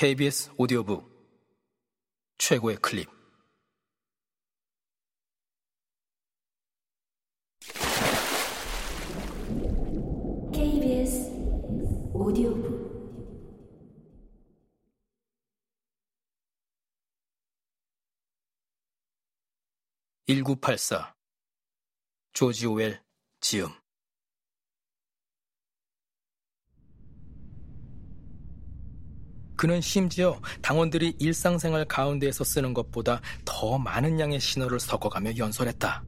KBS 오디오북 최고의 클립. KBS 오디오북. 1984 조지 오웰 지음 그는 심지어 당원들이 일상생활 가운데에서 쓰는 것보다 더 많은 양의 신호를 섞어가며 연설했다.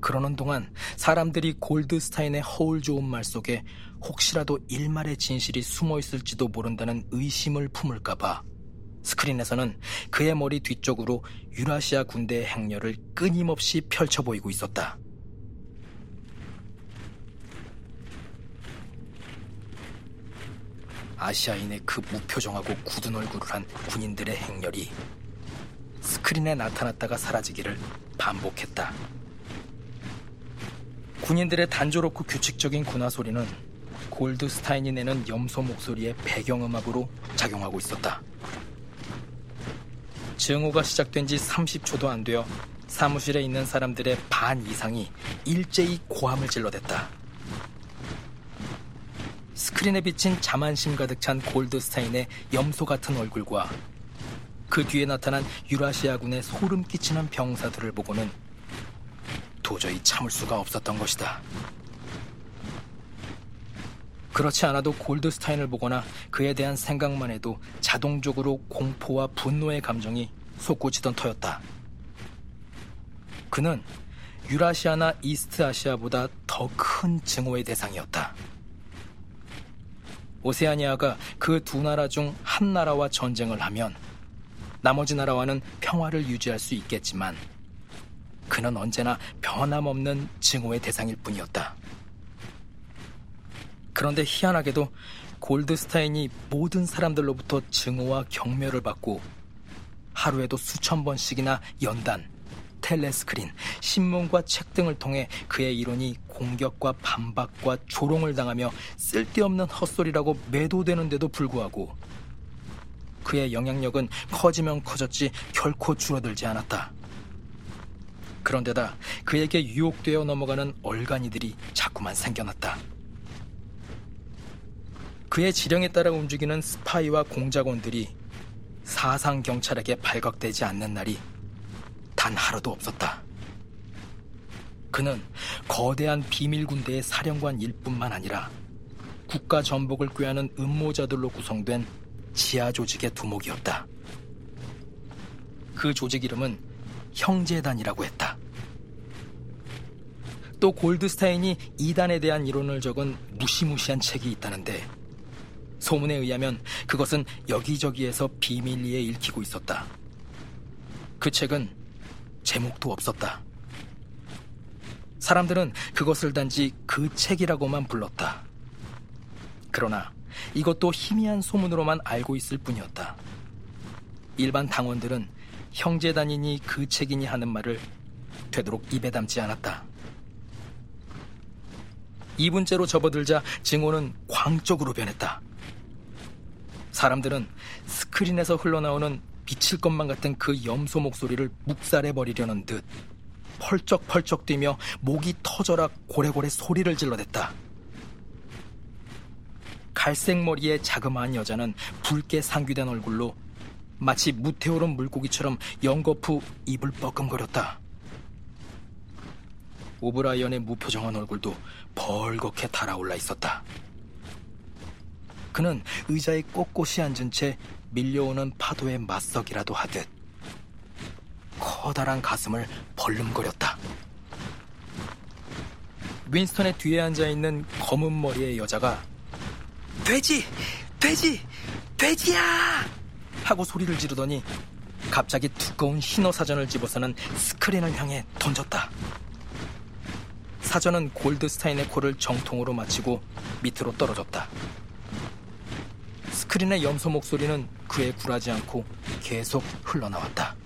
그러는 동안 사람들이 골드스타인의 허울 좋은 말 속에 혹시라도 일말의 진실이 숨어 있을지도 모른다는 의심을 품을까봐 스크린에서는 그의 머리 뒤쪽으로 유라시아 군대의 행렬을 끊임없이 펼쳐 보이고 있었다. 아시아인의 그 무표정하고 굳은 얼굴을 한 군인들의 행렬이 스크린에 나타났다가 사라지기를 반복했다. 군인들의 단조롭고 규칙적인 군화 소리는 골드스타인이 내는 염소 목소리의 배경음악으로 작용하고 있었다. 증오가 시작된 지 30초도 안 되어 사무실에 있는 사람들의 반 이상이 일제히 고함을 질러댔다. 스크린에 비친 자만심 가득 찬 골드스타인의 염소 같은 얼굴과 그 뒤에 나타난 유라시아군의 소름 끼치는 병사들을 보고는 도저히 참을 수가 없었던 것이다. 그렇지 않아도 골드스타인을 보거나 그에 대한 생각만 해도 자동적으로 공포와 분노의 감정이 솟구치던 터였다. 그는 유라시아나 이스트 아시아보다 더 큰 증오의 대상이었다. 오세아니아가 그 두 나라 중 한 나라와 전쟁을 하면 나머지 나라와는 평화를 유지할 수 있겠지만 그는 언제나 변함없는 증오의 대상일 뿐이었다. 그런데 희한하게도 골드스타인이 모든 사람들로부터 증오와 경멸을 받고 하루에도 수천 번씩이나 연단, 텔레스크린, 신문과 책 등을 통해 그의 이론이 공격과 반박과 조롱을 당하며 쓸데없는 헛소리라고 매도되는데도 불구하고 그의 영향력은 커지면 커졌지 결코 줄어들지 않았다. 그런데다 그에게 유혹되어 넘어가는 얼간이들이 자꾸만 생겨났다. 그의 지령에 따라 움직이는 스파이와 공작원들이 사상 경찰에게 발각되지 않는 날이 단 하루도 없었다. 그는 거대한 비밀 군대의 사령관 일 뿐만 아니라 국가 전복을 꾀하는 음모자들로 구성된 지하 조직의 두목이었다. 그 조직 이름은 형제단이라고 했다. 또 골드스타인이 이단에 대한 이론을 적은 무시무시한 책이 있다는데 소문에 의하면 그것은 여기저기에서 비밀리에 읽히고 있었다. 그 책은 제목도 없었다. 사람들은 그것을 단지 그 책이라고만 불렀다. 그러나 이것도 희미한 소문으로만 알고 있을 뿐이었다. 일반 당원들은 형제 단이니 그 책이니 하는 말을 되도록 입에 담지 않았다. 2분째로 접어들자 증오는 광적으로 변했다. 사람들은 스크린에서 흘러나오는 미칠 것만 같은 그 염소 목소리를 묵살해 버리려는 듯 펄쩍펄쩍 뛰며 목이 터져라 고래고래 소리를 질러댔다. 갈색 머리의 자그마한 여자는 붉게 상귀된 얼굴로 마치 무태오른 물고기처럼 연거푸 입을 뻐끔거렸다. 오브라이언의 무표정한 얼굴도 벌겋게 달아올라 있었다. 그는 의자에 꼿꼿이 앉은 채 밀려오는 파도에 맞서기라도 하듯 커다란 가슴을 벌름거렸다. 윈스턴의 뒤에 앉아 있는 검은 머리의 여자가 돼지! 돼지! 돼지야! 하고 소리를 지르더니 갑자기 두꺼운 신호 사전을 집어서는 스크린을 향해 던졌다. 사전은 골드스타인의 코를 정통으로 맞히고 밑으로 떨어졌다. 스크린의 염소 목소리는 그에 굴하지 않고 계속 흘러나왔다.